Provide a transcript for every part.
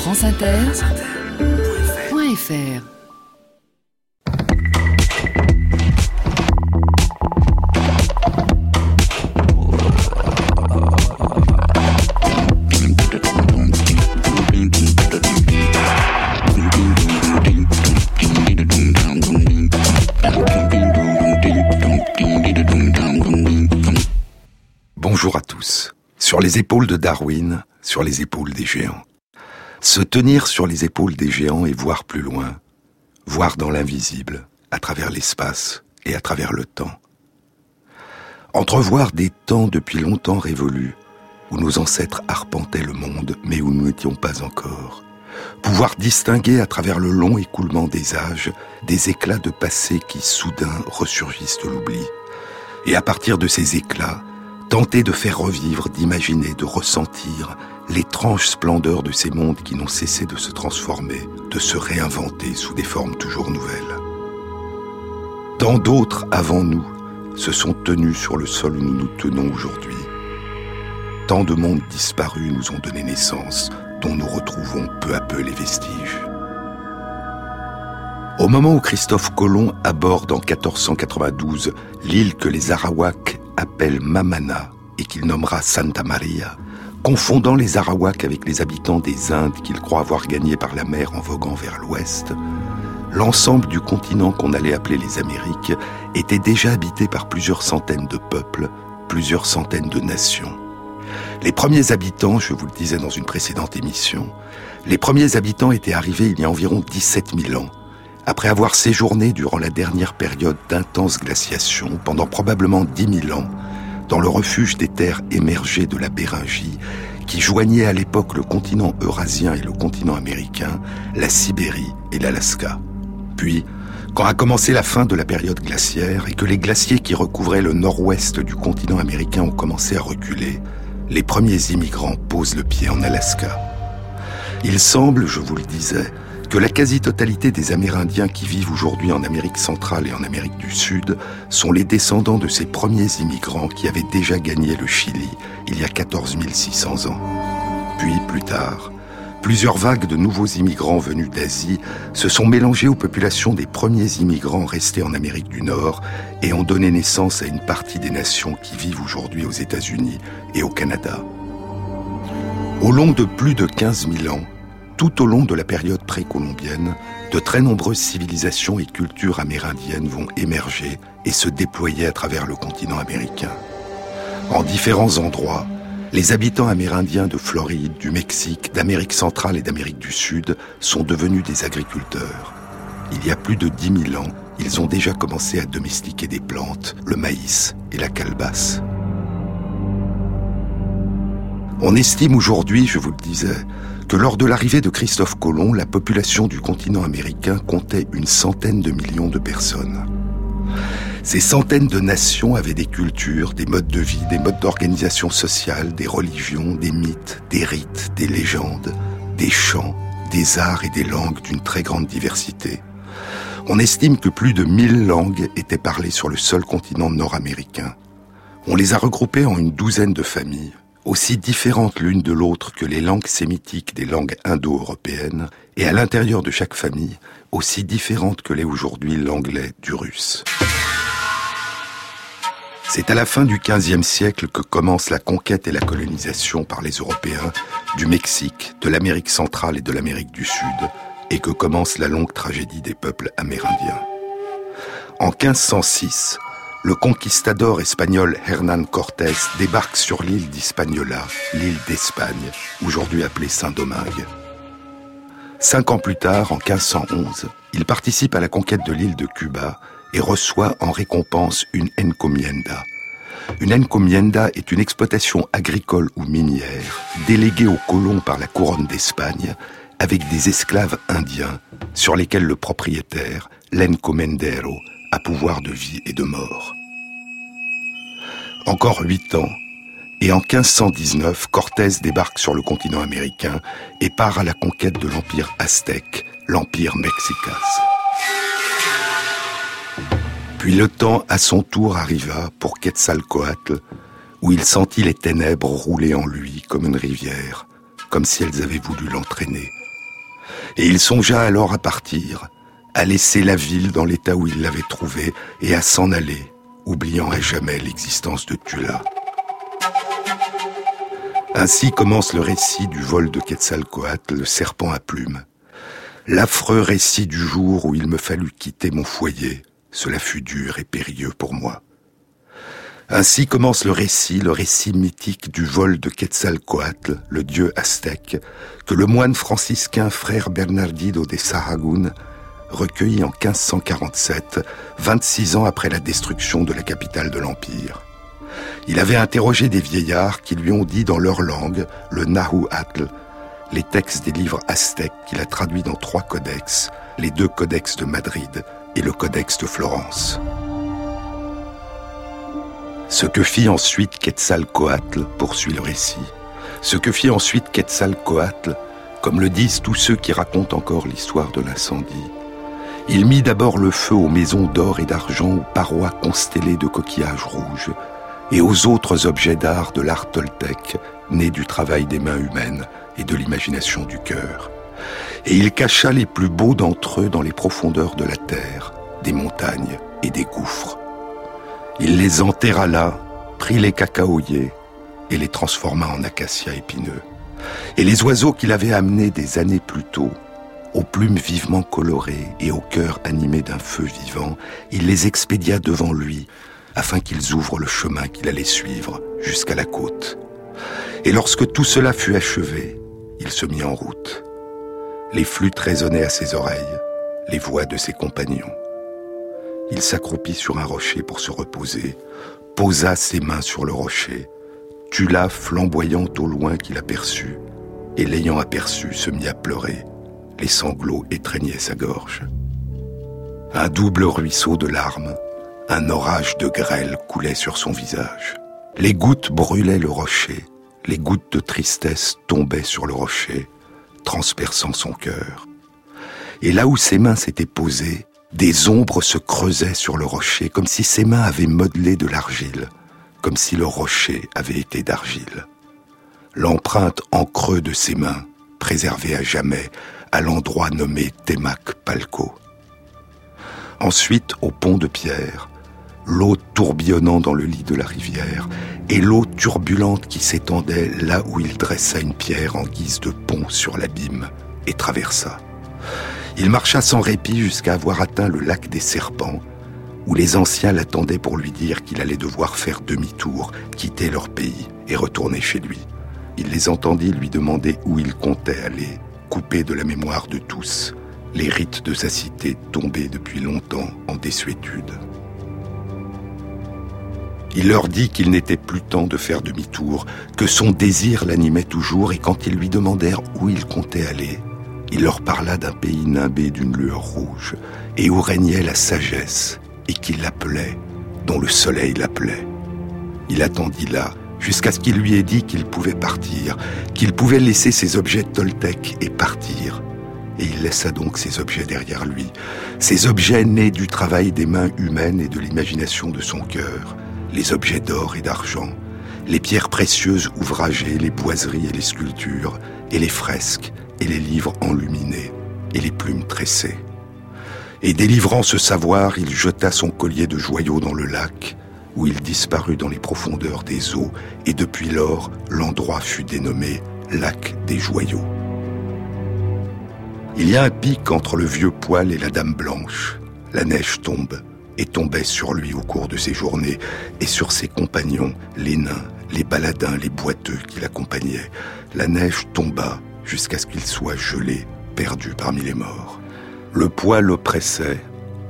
franceinter.fr Bonjour à tous. Sur les épaules de Darwin, sur les épaules des géants. Se tenir sur les épaules des géants et voir plus loin, voir dans l'invisible, à travers l'espace et à travers le temps. Entrevoir des temps depuis longtemps révolus, où nos ancêtres arpentaient le monde, mais où nous n'étions pas encore. Pouvoir distinguer à travers le long écoulement des âges des éclats de passé qui soudain ressurgissent de l'oubli. Et à partir de ces éclats, tenter de faire revivre, d'imaginer, de ressentir l'étrange splendeur de ces mondes qui n'ont cessé de se transformer, de se réinventer sous des formes toujours nouvelles. Tant d'autres avant nous se sont tenus sur le sol où nous nous tenons aujourd'hui. Tant de mondes disparus nous ont donné naissance, dont nous retrouvons peu à peu les vestiges. Au moment où Christophe Colomb aborde en 1492 l'île que les Arawaks appellent Mamana et qu'il nommera Santa Maria, confondant les Arawaks avec les habitants des Indes qu'il croit avoir gagnés par la mer en voguant vers l'ouest, l'ensemble du continent qu'on allait appeler les Amériques était déjà habité par plusieurs centaines de peuples, plusieurs centaines de nations. Les premiers habitants, je vous le disais dans une précédente émission, les premiers habitants étaient arrivés il y a environ 17 000 ans, après avoir séjourné durant la dernière période d'intense glaciation, pendant probablement dix mille ans, dans le refuge des terres émergées de la Béringie, qui joignait à l'époque le continent eurasien et le continent américain, la Sibérie et l'Alaska. Puis, quand a commencé la fin de la période glaciaire et que les glaciers qui recouvraient le nord-ouest du continent américain ont commencé à reculer, les premiers immigrants posent le pied en Alaska. Il semble, je vous le disais, que la quasi-totalité des Amérindiens qui vivent aujourd'hui en Amérique centrale et en Amérique du Sud sont les descendants de ces premiers immigrants qui avaient déjà gagné le Chili il y a 14 600 ans. Puis, plus tard, plusieurs vagues de nouveaux immigrants venus d'Asie se sont mélangés aux populations des premiers immigrants restés en Amérique du Nord et ont donné naissance à une partie des nations qui vivent aujourd'hui aux États-Unis et au Canada. Au long de plus de 15 000 ans, tout au long de la période précolombienne, de très nombreuses civilisations et cultures amérindiennes vont émerger et se déployer à travers le continent américain. En différents endroits, les habitants amérindiens de Floride, du Mexique, d'Amérique centrale et d'Amérique du Sud sont devenus des agriculteurs. Il y a plus de 10 000 ans, ils ont déjà commencé à domestiquer des plantes, le maïs et la calebasse. On estime aujourd'hui, je vous le disais, que lors de l'arrivée de Christophe Colomb, la population du continent américain comptait une centaine de millions de personnes. Ces centaines de nations avaient des cultures, des modes de vie, des modes d'organisation sociale, des religions, des mythes, des rites, des légendes, des chants, des arts et des langues d'une très grande diversité. On estime que plus de 1000 langues étaient parlées sur le seul continent nord-américain. On les a regroupées en une douzaine de familles, aussi différentes l'une de l'autre que les langues sémitiques des langues indo-européennes, et à l'intérieur de chaque famille, aussi différentes que l'est aujourd'hui l'anglais du russe. C'est à la fin du XVe siècle que commence la conquête et la colonisation par les Européens du Mexique, de l'Amérique centrale et de l'Amérique du Sud, et que commence la longue tragédie des peuples amérindiens. En 1506, le conquistador espagnol Hernán Cortés débarque sur l'île d'Hispaniola, l'île d'Espagne, aujourd'hui appelée Saint-Domingue. Cinq ans plus tard, en 1511, il participe à la conquête de l'île de Cuba et reçoit en récompense une encomienda. Une encomienda est une exploitation agricole ou minière déléguée aux colons par la couronne d'Espagne avec des esclaves indiens sur lesquels le propriétaire, l'encomendero, à pouvoir de vie et de mort. Encore huit ans, et en 1519, Cortés débarque sur le continent américain et part à la conquête de l'empire aztèque, l'empire mexicas. Puis le temps à son tour arriva pour Quetzalcoatl, où il sentit les ténèbres rouler en lui comme une rivière, comme si elles avaient voulu l'entraîner, Et il songea alors à partir, à laisser la ville dans l'état où il l'avait trouvée et à s'en aller, oubliant à jamais l'existence de Tula. Ainsi commence le récit du vol de Quetzalcoatl, le serpent à plumes. L'affreux récit du jour où il me fallut quitter mon foyer, cela fut dur et périlleux pour moi. Ainsi commence le récit, le récit mythique du vol de Quetzalcoatl, le dieu aztèque, que le moine franciscain frère Bernardino de Sahagún recueillit en 1547, 26 ans après la destruction de la capitale de l'Empire. Il avait interrogé des vieillards qui lui ont dit dans leur langue, le Nahuatl, les textes des livres aztèques qu'il a traduits dans trois codex, les deux codex de Madrid et le codex de Florence. Ce que fit ensuite Quetzalcoatl poursuit le récit. Ce que fit ensuite Quetzalcoatl, comme le disent tous ceux qui racontent encore l'histoire de l'incendie. Il mit d'abord le feu aux maisons d'or et d'argent, aux parois constellées de coquillages rouges, et aux autres objets d'art de l'art toltèque, nés du travail des mains humaines et de l'imagination du cœur. Et il cacha les plus beaux d'entre eux dans les profondeurs de la terre, des montagnes et des gouffres. Il les enterra là, prit les cacaoyers et les transforma en acacias épineux. Et les oiseaux qu'il avait amenés des années plus tôt, aux plumes vivement colorées et au cœur animé d'un feu vivant, il les expédia devant lui, afin qu'ils ouvrent le chemin qu'il allait suivre jusqu'à la côte. Et lorsque tout cela fut achevé, il se mit en route. Les flûtes résonnaient à ses oreilles, les voix de ses compagnons. Il s'accroupit sur un rocher pour se reposer, posa ses mains sur le rocher, tula flamboyante au loin qu'il aperçut, et l'ayant aperçu se mit à pleurer. Les sanglots étreignaient sa gorge. Un double ruisseau de larmes, un orage de grêle coulait sur son visage. Les gouttes brûlaient le rocher, les gouttes de tristesse tombaient sur le rocher, transperçant son cœur. Et là où ses mains s'étaient posées, des ombres se creusaient sur le rocher, comme si ses mains avaient modelé de l'argile, comme si le rocher avait été d'argile. L'empreinte en creux de ses mains, préservée à jamais, à l'endroit nommé Temac Palco. Ensuite, au pont de pierre, l'eau tourbillonnant dans le lit de la rivière, et l'eau turbulente qui s'étendait là où il dressa une pierre en guise de pont sur l'abîme, et traversa. Il marcha sans répit jusqu'à avoir atteint le lac des serpents, où les anciens l'attendaient pour lui dire qu'il allait devoir faire demi-tour, quitter leur pays et retourner chez lui. Il les entendit lui demander où il comptait aller, coupé de la mémoire de tous, les rites de sa cité tombés depuis longtemps en désuétude. Il leur dit qu'il n'était plus temps de faire demi-tour, que son désir l'animait toujours et quand ils lui demandèrent où il comptait aller, il leur parla d'un pays nimbé d'une lueur rouge, et où régnait la sagesse, et qu'il l'appelait, dont le soleil l'appelait. Il attendit là, jusqu'à ce qu'il lui ait dit qu'il pouvait partir, qu'il pouvait laisser ses objets toltèques et partir. Et il laissa donc ses objets derrière lui, ces objets nés du travail des mains humaines et de l'imagination de son cœur, les objets d'or et d'argent, les pierres précieuses ouvragées, les boiseries et les sculptures, et les fresques, et les livres enluminés et les plumes tressées. Et délivrant ce savoir, il jeta son collier de joyaux dans le lac, où il disparut dans les profondeurs des eaux, et depuis lors, l'endroit fut dénommé lac des joyaux. Il y a un pic entre le vieux poil et la dame blanche. La neige tombe, et tombait sur lui au cours de ses journées, et sur ses compagnons, les nains, les baladins, les boiteux qui l'accompagnaient. La neige tomba, jusqu'à ce qu'il soit gelé, perdu parmi les morts. Le poids l'oppressait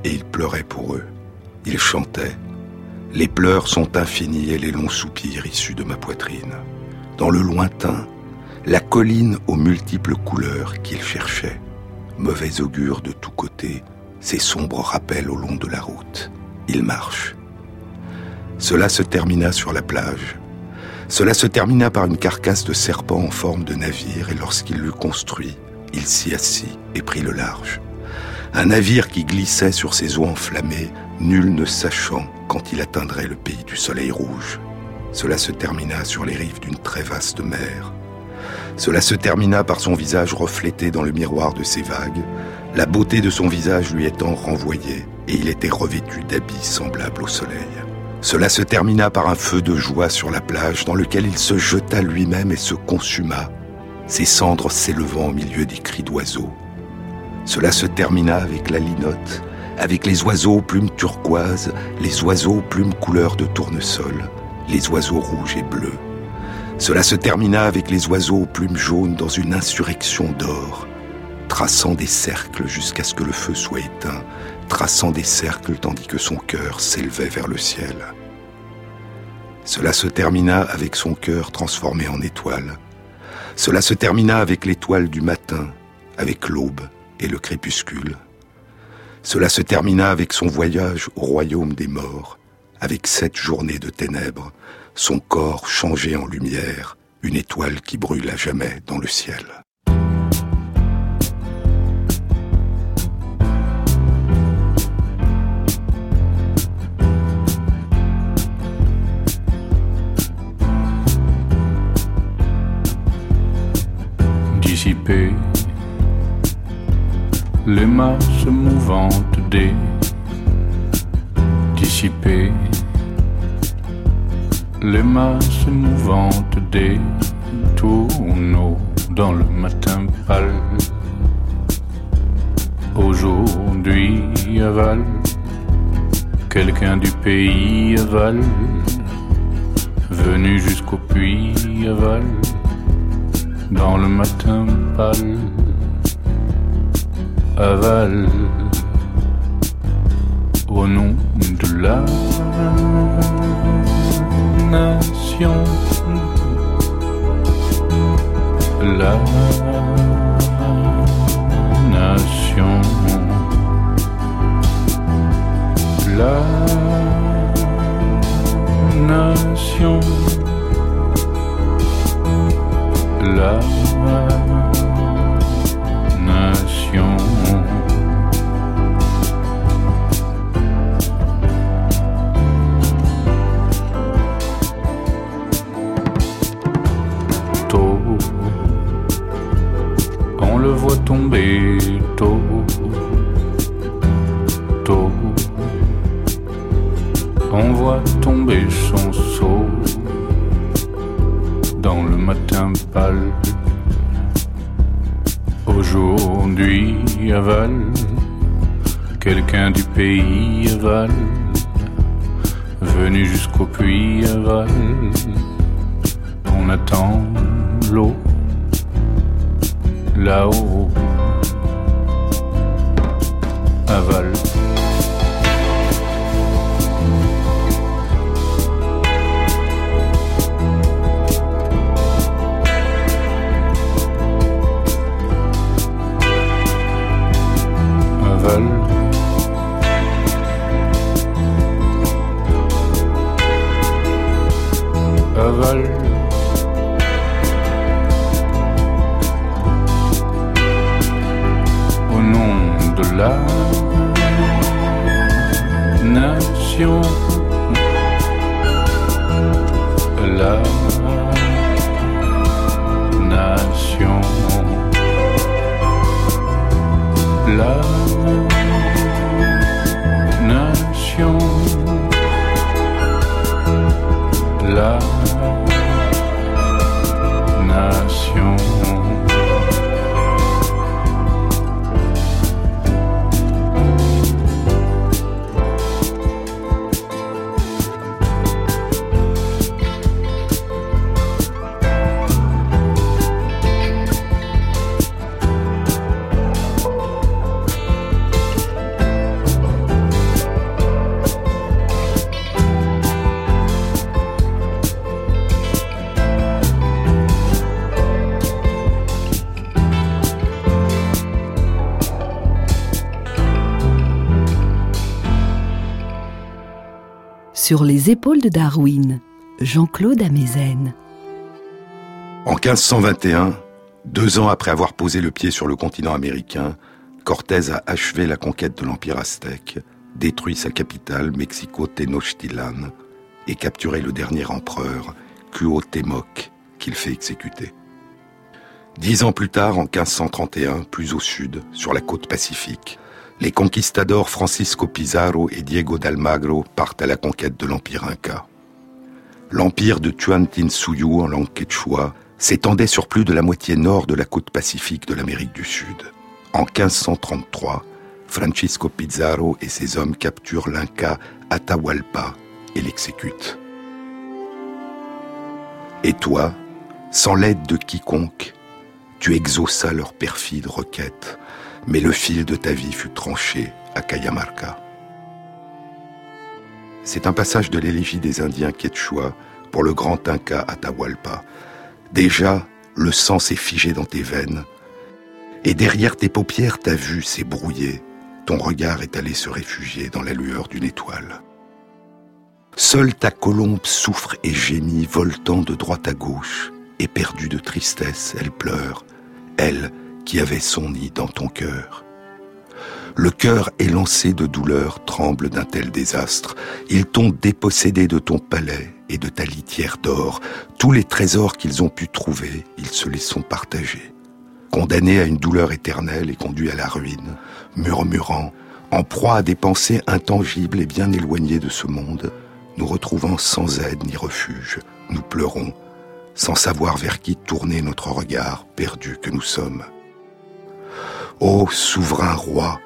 et il pleurait pour eux. Il chantait. Les pleurs sont infinis et les longs soupirs issus de ma poitrine. Dans le lointain, la colline aux multiples couleurs qu'il cherchait. Mauvais augure de tous côtés, ses sombres rappels au long de la route. Il marche. Cela se termina sur la plage. Cela se termina par une carcasse de serpent en forme de navire, et lorsqu'il l'eut construit, il s'y assit et prit le large. Un navire qui glissait sur ses eaux enflammées, nul ne sachant quand il atteindrait le pays du soleil rouge. Cela se termina sur les rives d'une très vaste mer. Cela se termina par son visage reflété dans le miroir de ses vagues, la beauté de son visage lui étant renvoyée, et il était revêtu d'habits semblables au soleil. Cela se termina par un feu de joie sur la plage dans lequel il se jeta lui-même et se consuma, ses cendres s'élevant au milieu des cris d'oiseaux. Cela se termina avec la linotte, avec les oiseaux aux plumes turquoises, les oiseaux aux plumes couleur de tournesol, les oiseaux rouges et bleus. Cela se termina avec les oiseaux aux plumes jaunes dans une insurrection d'or, traçant des cercles jusqu'à ce que le feu soit éteint, traçant des cercles tandis que son cœur s'élevait vers le ciel. Cela se termina avec son cœur transformé en étoile. Cela se termina avec l'étoile du matin, avec l'aube et le crépuscule. Cela se termina avec son voyage au royaume des morts, avec sept journées de ténèbres, son corps changé en lumière, une étoile qui brûle à jamais dans le ciel. Les masses mouvantes des dissipées, les masses mouvantes des tourneaux dans le matin pâle. Aujourd'hui avale, quelqu'un du pays avale, venu jusqu'au puits avale dans le matin pâle, aval au nom de la nation. La nation. La nation la la nation, la nation, la nation, la Sur les épaules de Darwin, Jean-Claude Amezen. En 1521, deux ans après avoir posé le pied sur le continent américain, Cortés a achevé la conquête de l'Empire aztèque, détruit sa capitale, Mexico Tenochtitlan, et capturé le dernier empereur, Cuauhtémoc, qu'il fait exécuter. Dix ans plus tard, en 1531, plus au sud, sur la côte pacifique, les conquistadors Francisco Pizarro et Diego d'Almagro partent à la conquête de l'Empire Inca. L'empire de Tuantinsuyu en langue quechua s'étendait sur plus de la moitié nord de la côte pacifique de l'Amérique du Sud. En 1533, Francisco Pizarro et ses hommes capturent l'Inca Atahualpa et l'exécutent. Et toi, sans l'aide de quiconque, tu exauças leur perfide requête, mais le fil de ta vie fut tranché à Cayamarca. C'est un passage de l'élégie des Indiens quechua pour le grand Inca Atahualpa. Déjà, le sang s'est figé dans tes veines, et derrière tes paupières ta vue s'est brouillée, ton regard est allé se réfugier dans la lueur d'une étoile. Seule ta colombe souffre et gémit, voltant de droite à gauche, éperdue de tristesse, elle pleure, elle qui avait son nid dans ton cœur. Le cœur élancé de douleur tremble d'un tel désastre. Ils t'ont dépossédé de ton palais et de ta litière d'or. Tous les trésors qu'ils ont pu trouver, ils se les sont partagés. Condamnés à une douleur éternelle et conduits à la ruine, murmurant, en proie à des pensées intangibles et bien éloignées de ce monde, nous retrouvant sans aide ni refuge, nous pleurons, sans savoir vers qui tourner notre regard perdu que nous sommes. Ô souverain roi,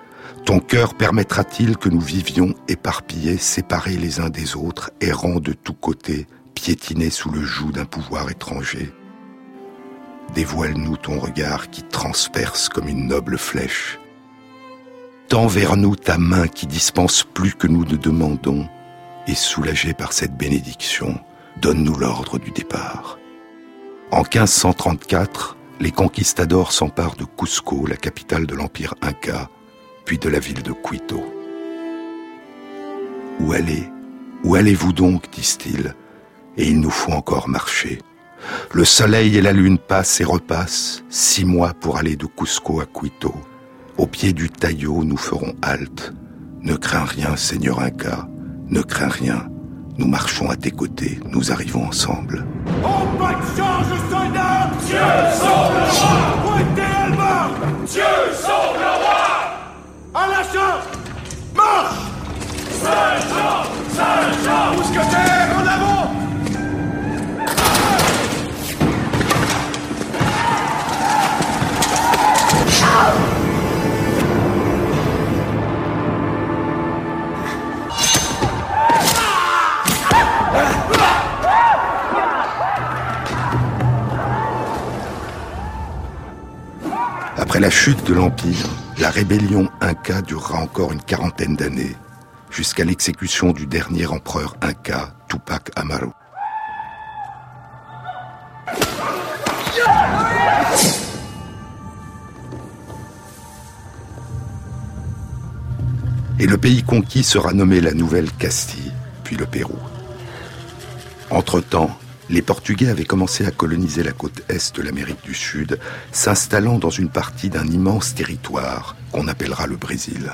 ton cœur permettra-t-il que nous vivions éparpillés, séparés les uns des autres, errant de tous côtés, piétinés sous le joug d'un pouvoir étranger? Dévoile-nous ton regard qui transperce comme une noble flèche. Tends vers nous ta main qui dispense plus que nous ne demandons, et soulagé par cette bénédiction, donne-nous l'ordre du départ. En 1534, les conquistadors s'emparent de Cusco, la capitale de l'empire inca, puis de la ville de Quito. Où allez Où allez-vous donc disent-ils, et il nous faut encore marcher. Le soleil et la lune passent et repassent, six mois pour aller de Cusco à Quito. Au pied du taillot, nous ferons halte. Ne crains rien, Seigneur Inca, ne crains rien. Nous marchons à tes côtés, nous arrivons ensemble. Dieu sauve le roi Pointez Dieu sauve le roi À l'achat Marche Saint-Jean Saint-Jean Mousquetaires, en avant Après la chute de l'Empire, la rébellion Inca durera encore une quarantaine d'années, jusqu'à l'exécution du dernier empereur Inca, Tupac Amaru. Et le pays conquis sera nommé la Nouvelle Castille, puis le Pérou. Entre-temps, les Portugais avaient commencé à coloniser la côte est de l'Amérique du Sud, s'installant dans une partie d'un immense territoire qu'on appellera le Brésil.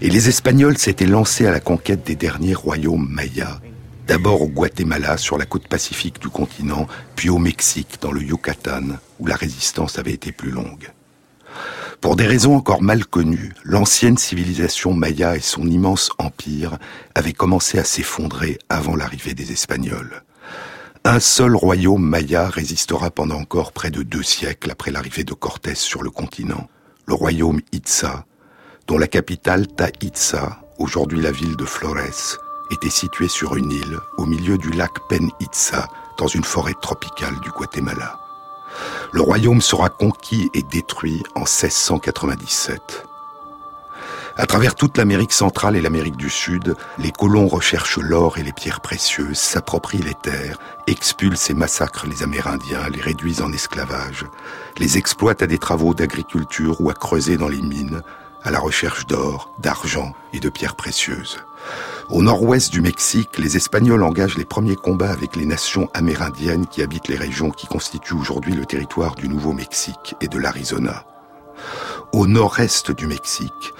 Et les Espagnols s'étaient lancés à la conquête des derniers royaumes mayas, d'abord au Guatemala sur la côte pacifique du continent, puis au Mexique dans le Yucatan, où la résistance avait été plus longue. Pour des raisons encore mal connues, l'ancienne civilisation maya et son immense empire avaient commencé à s'effondrer avant l'arrivée des Espagnols. Un seul royaume maya résistera pendant encore près de deux siècles après l'arrivée de Cortés sur le continent, le royaume Itza, dont la capitale Ta aujourd'hui la ville de Flores, était située sur une île au milieu du lac Pen Itza, dans une forêt tropicale du Guatemala. Le royaume sera conquis et détruit en 1697. À travers toute l'Amérique centrale et l'Amérique du Sud, les colons recherchent l'or et les pierres précieuses, s'approprient les terres, expulsent et massacrent les Amérindiens, les réduisent en esclavage, les exploitent à des travaux d'agriculture ou à creuser dans les mines, à la recherche d'or, d'argent et de pierres précieuses. Au nord-ouest du Mexique, les Espagnols engagent les premiers combats avec les nations amérindiennes qui habitent les régions qui constituent aujourd'hui le territoire du Nouveau-Mexique et de l'Arizona. Au nord-est du Mexique,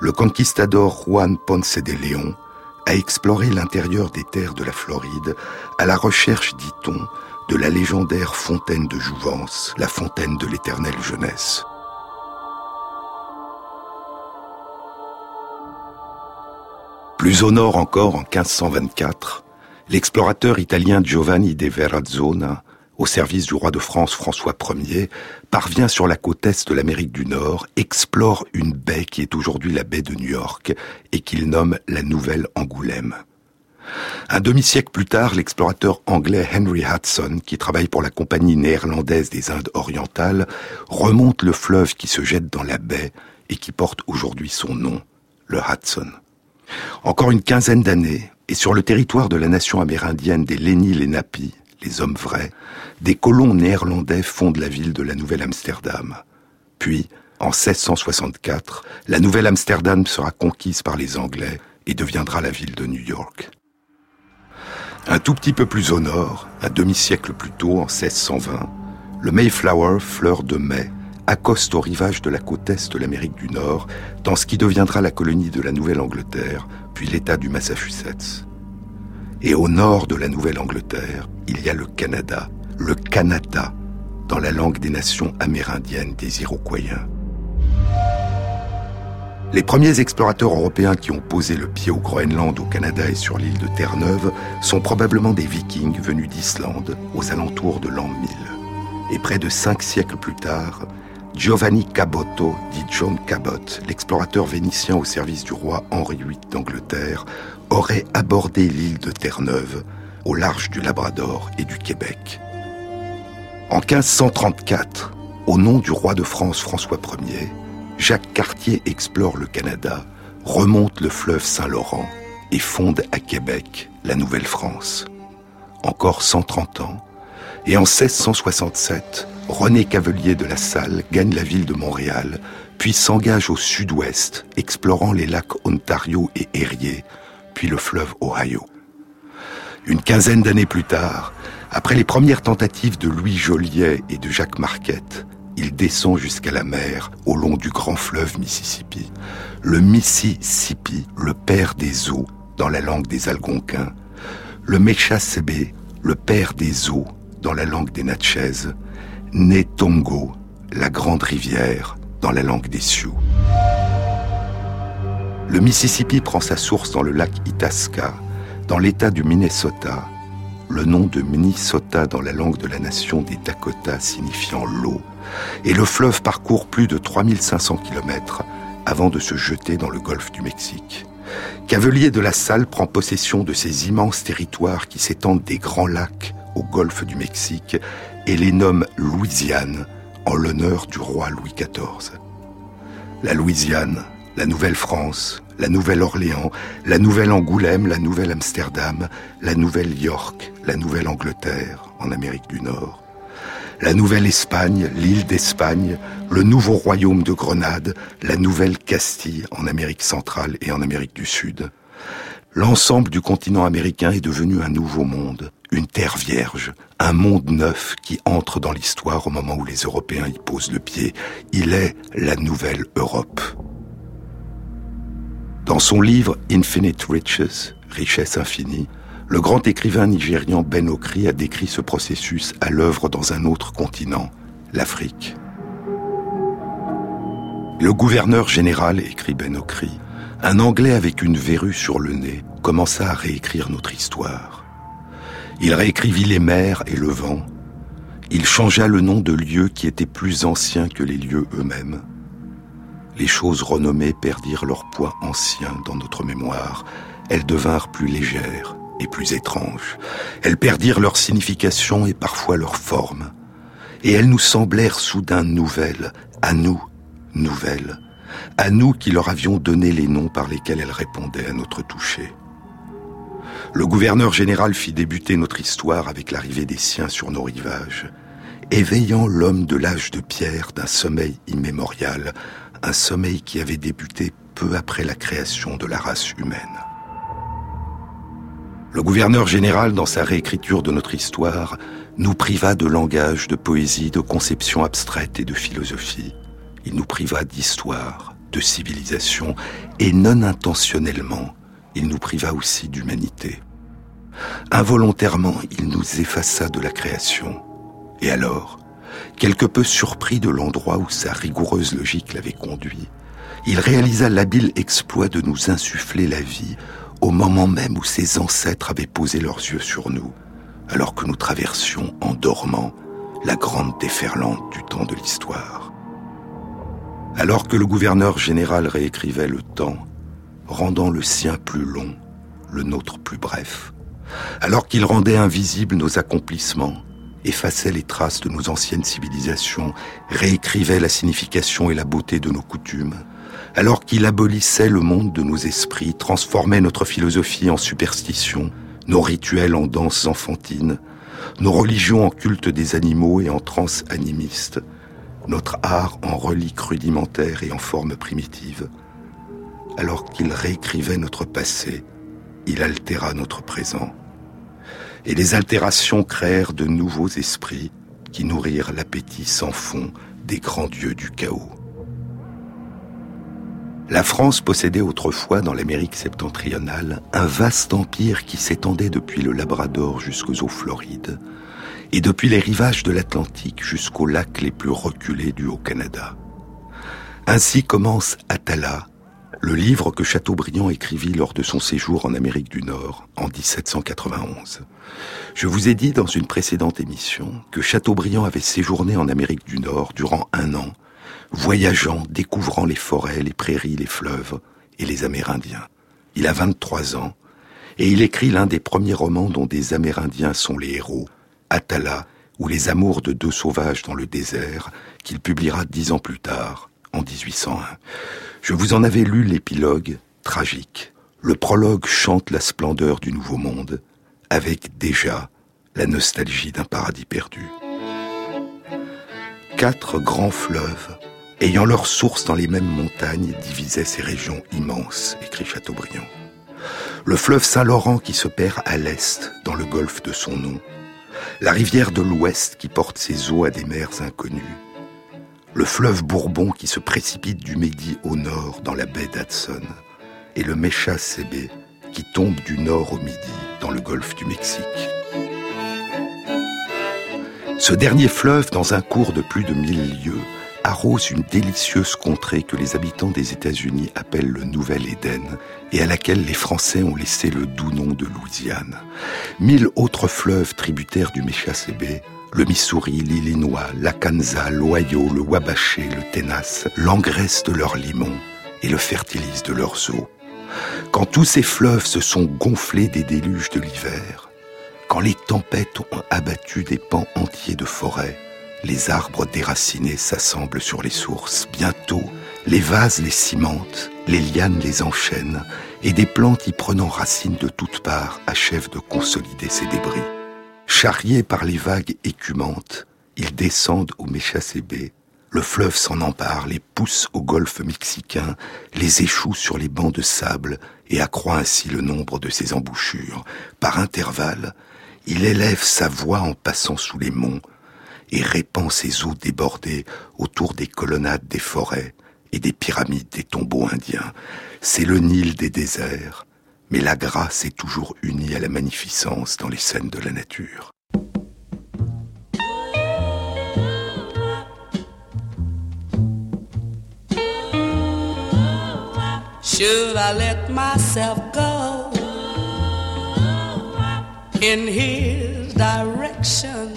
le conquistador Juan Ponce de León a exploré l'intérieur des terres de la Floride à la recherche, dit-on, de la légendaire fontaine de Jouvence, la fontaine de l'éternelle jeunesse. Plus au nord encore, en 1524, l'explorateur italien Giovanni de Verrazzona, au service du roi de France François Ier, parvient sur la côte est de l'Amérique du Nord, explore une baie qui est aujourd'hui la baie de New York et qu'il nomme la Nouvelle Angoulême. Un demi-siècle plus tard, l'explorateur anglais Henry Hudson, qui travaille pour la compagnie néerlandaise des Indes orientales, remonte le fleuve qui se jette dans la baie et qui porte aujourd'hui son nom, le Hudson. Encore une quinzaine d'années, et sur le territoire de la nation amérindienne des Lenni Lenapi, les hommes vrais, des colons néerlandais fondent la ville de la Nouvelle-Amsterdam. Puis, en 1664, la Nouvelle-Amsterdam sera conquise par les Anglais et deviendra la ville de New York. Un tout petit peu plus au nord, un demi-siècle plus tôt, en 1620, le Mayflower, fleur de mai, accoste au rivage de la côte est de l'Amérique du Nord, dans ce qui deviendra la colonie de la Nouvelle-Angleterre, puis l'État du Massachusetts. Et au nord de la Nouvelle-Angleterre, il y a le Canada, le Canada, dans la langue des nations amérindiennes des Iroquois. Les premiers explorateurs européens qui ont posé le pied au Groenland, au Canada et sur l'île de Terre-Neuve sont probablement des vikings venus d'Islande aux alentours de l'an 1000. Et près de cinq siècles plus tard, Giovanni Caboto, dit John Cabot, l'explorateur vénitien au service du roi Henri VIII d'Angleterre, aurait abordé l'île de Terre-Neuve au large du Labrador et du Québec. En 1534, au nom du roi de France François Ier, Jacques Cartier explore le Canada, remonte le fleuve Saint-Laurent et fonde à Québec la Nouvelle-France. Encore 130 ans, et en 1667, René Cavelier de la Salle gagne la ville de Montréal, puis s'engage au sud-ouest, explorant les lacs Ontario et Erie, le fleuve Ohio. Une quinzaine d'années plus tard, après les premières tentatives de Louis Joliet et de Jacques Marquette, il descend jusqu'à la mer au long du grand fleuve Mississippi. Le Mississippi, le père des eaux, dans la langue des Algonquins. Le Mechasebe, le père des eaux, dans la langue des Natchez. Netongo, la grande rivière, dans la langue des Sioux. Le Mississippi prend sa source dans le lac Itasca, dans l'état du Minnesota, le nom de Minnesota dans la langue de la nation des Dakota signifiant l'eau, et le fleuve parcourt plus de 3500 km avant de se jeter dans le golfe du Mexique. Cavelier de la Salle prend possession de ces immenses territoires qui s'étendent des grands lacs au golfe du Mexique et les nomme Louisiane en l'honneur du roi Louis XIV. La Louisiane, la Nouvelle-France, la Nouvelle-Orléans, la Nouvelle-Angoulême, la Nouvelle-Amsterdam, la Nouvelle-York, la Nouvelle-Angleterre en Amérique du Nord, la Nouvelle-Espagne, l'île d'Espagne, le nouveau royaume de Grenade, la Nouvelle-Castille en Amérique centrale et en Amérique du Sud. L'ensemble du continent américain est devenu un nouveau monde, une terre vierge, un monde neuf qui entre dans l'histoire au moment où les Européens y posent le pied. Il est la nouvelle Europe. Dans son livre Infinite Riches, Richesse infinie, le grand écrivain nigérian Ben Okri a décrit ce processus à l'œuvre dans un autre continent, l'Afrique. Le gouverneur général, écrit Ben Okri, un Anglais avec une verrue sur le nez, commença à réécrire notre histoire. Il réécrivit les mers et le vent. Il changea le nom de lieux qui étaient plus anciens que les lieux eux-mêmes les choses renommées perdirent leur poids ancien dans notre mémoire. Elles devinrent plus légères et plus étranges. Elles perdirent leur signification et parfois leur forme. Et elles nous semblèrent soudain nouvelles, à nous, nouvelles, à nous qui leur avions donné les noms par lesquels elles répondaient à notre toucher. Le gouverneur général fit débuter notre histoire avec l'arrivée des siens sur nos rivages, éveillant l'homme de l'âge de pierre d'un sommeil immémorial, un sommeil qui avait débuté peu après la création de la race humaine. Le gouverneur général, dans sa réécriture de notre histoire, nous priva de langage, de poésie, de conception abstraite et de philosophie. Il nous priva d'histoire, de civilisation, et non intentionnellement, il nous priva aussi d'humanité. Involontairement, il nous effaça de la création. Et alors, quelque peu surpris de l'endroit où sa rigoureuse logique l'avait conduit, il réalisa l'habile exploit de nous insuffler la vie au moment même où ses ancêtres avaient posé leurs yeux sur nous, alors que nous traversions en dormant la grande déferlante du temps de l'histoire. Alors que le gouverneur général réécrivait le temps, rendant le sien plus long, le nôtre plus bref, alors qu'il rendait invisibles nos accomplissements, effaçait les traces de nos anciennes civilisations, réécrivait la signification et la beauté de nos coutumes, alors qu'il abolissait le monde de nos esprits, transformait notre philosophie en superstition, nos rituels en danses enfantines, nos religions en culte des animaux et en transe animiste, notre art en reliques rudimentaires et en formes primitives, alors qu'il réécrivait notre passé, il altéra notre présent. Et les altérations créèrent de nouveaux esprits qui nourrirent l'appétit sans fond des grands dieux du chaos. La France possédait autrefois dans l'Amérique septentrionale un vaste empire qui s'étendait depuis le Labrador jusqu'aux eaux Florides et depuis les rivages de l'Atlantique jusqu'aux lacs les plus reculés du Haut-Canada. Ainsi commence Atala, le livre que Chateaubriand écrivit lors de son séjour en Amérique du Nord en 1791. Je vous ai dit dans une précédente émission que Chateaubriand avait séjourné en Amérique du Nord durant un an voyageant, découvrant les forêts, les prairies, les fleuves et les Amérindiens. Il a 23 ans et il écrit l'un des premiers romans dont des Amérindiens sont les héros, Atala ou Les amours de deux sauvages dans le désert, qu'il publiera dix ans plus tard, en 1801. Je vous en avais lu l'épilogue, tragique. Le prologue chante la splendeur du nouveau monde, avec déjà la nostalgie d'un paradis perdu. Quatre grands fleuves ayant leur source dans les mêmes montagnes, divisaient ces régions immenses, écrit Chateaubriand. Le fleuve Saint-Laurent qui se perd à l'est, dans le golfe de son nom. La rivière de l'ouest qui porte ses eaux à des mers inconnues. Le fleuve Bourbon qui se précipite du Midi au nord dans la baie d'Hudson. Et le Mecha Sebe qui tombe du nord au midi dans le golfe du Mexique. Ce dernier fleuve, dans un cours de plus de mille lieues, arrose une délicieuse contrée que les habitants des États-Unis appellent le Nouvel Éden et à laquelle les Français ont laissé le doux nom de Louisiane. Mille autres fleuves tributaires du Méchassébé, le Missouri, l'Illinois, l'Akansa, l'Ohio, le Wabaché, le Ténas, l'engraissent de leurs limons et le fertilisent de leurs eaux. Quand tous ces fleuves se sont gonflés des déluges de l'hiver, quand les tempêtes ont abattu des pans entiers de forêt, les arbres déracinés s'assemblent sur les sources. Bientôt, les vases les cimentent, les lianes les enchaînent, et des plantes y prenant racine de toutes parts achèvent de consolider ces débris. Charriés par les vagues écumantes, ils descendent au Méchassébé. Le fleuve s'en empare, les pousse au golfe mexicain, les échoue sur les bancs de sable et accroît ainsi le nombre de ses embouchures. Par intervalles, il élève sa voix en passant sous les monts, et répand ses eaux débordées autour des colonnades des forêts et des pyramides des tombeaux indiens. C'est le Nil des déserts, mais la grâce est toujours unie à la magnificence dans les scènes de la nature. Should I let myself go in his direction?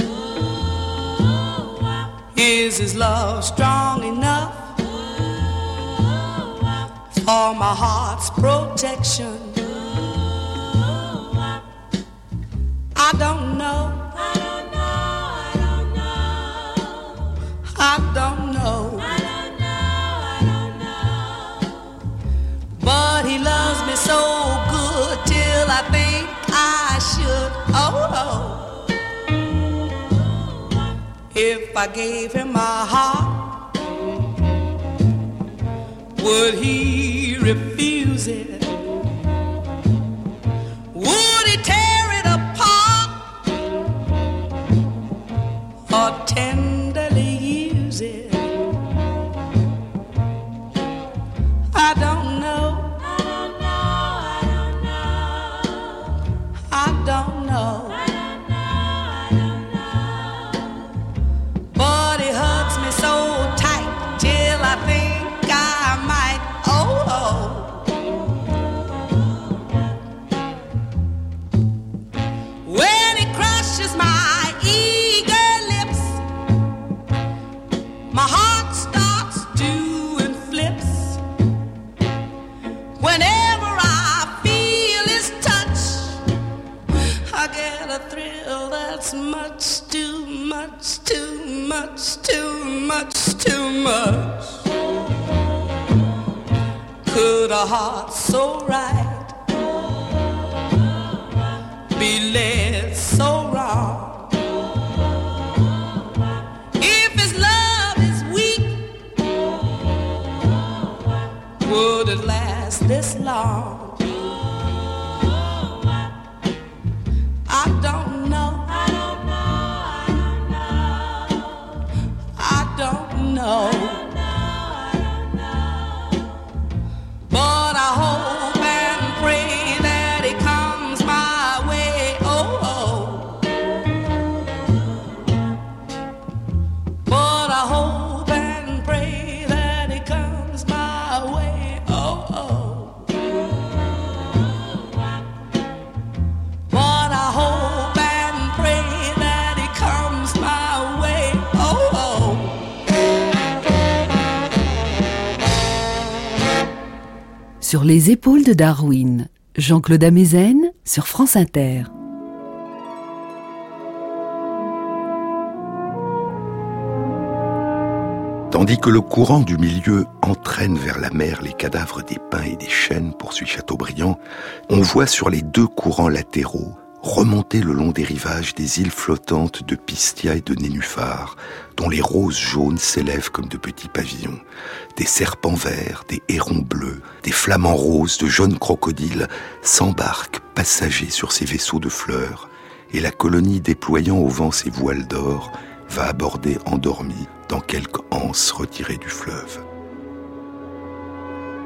Is his love strong enough for my heart's protection? I don't know. I don't know. I don't know. I don't know. I don't know. I don't know. But he loves me so good till I think I should. Oh, oh. If I gave him my heart, would he refuse it? Too much. Could a heart so right be Sur les épaules de Darwin, Jean-Claude Amezen sur France Inter. Tandis que le courant du milieu entraîne vers la mer les cadavres des pins et des chênes, poursuit Chateaubriand, on voit sur les deux courants latéraux remonter le long des rivages des îles flottantes de Pistia et de Nénuphar, dont les roses jaunes s'élèvent comme de petits pavillons, des serpents verts, des hérons bleus, des flamants roses, de jeunes crocodiles s'embarquent passagers sur ces vaisseaux de fleurs, et la colonie déployant au vent ses voiles d'or va aborder endormie dans quelque anse retirée du fleuve.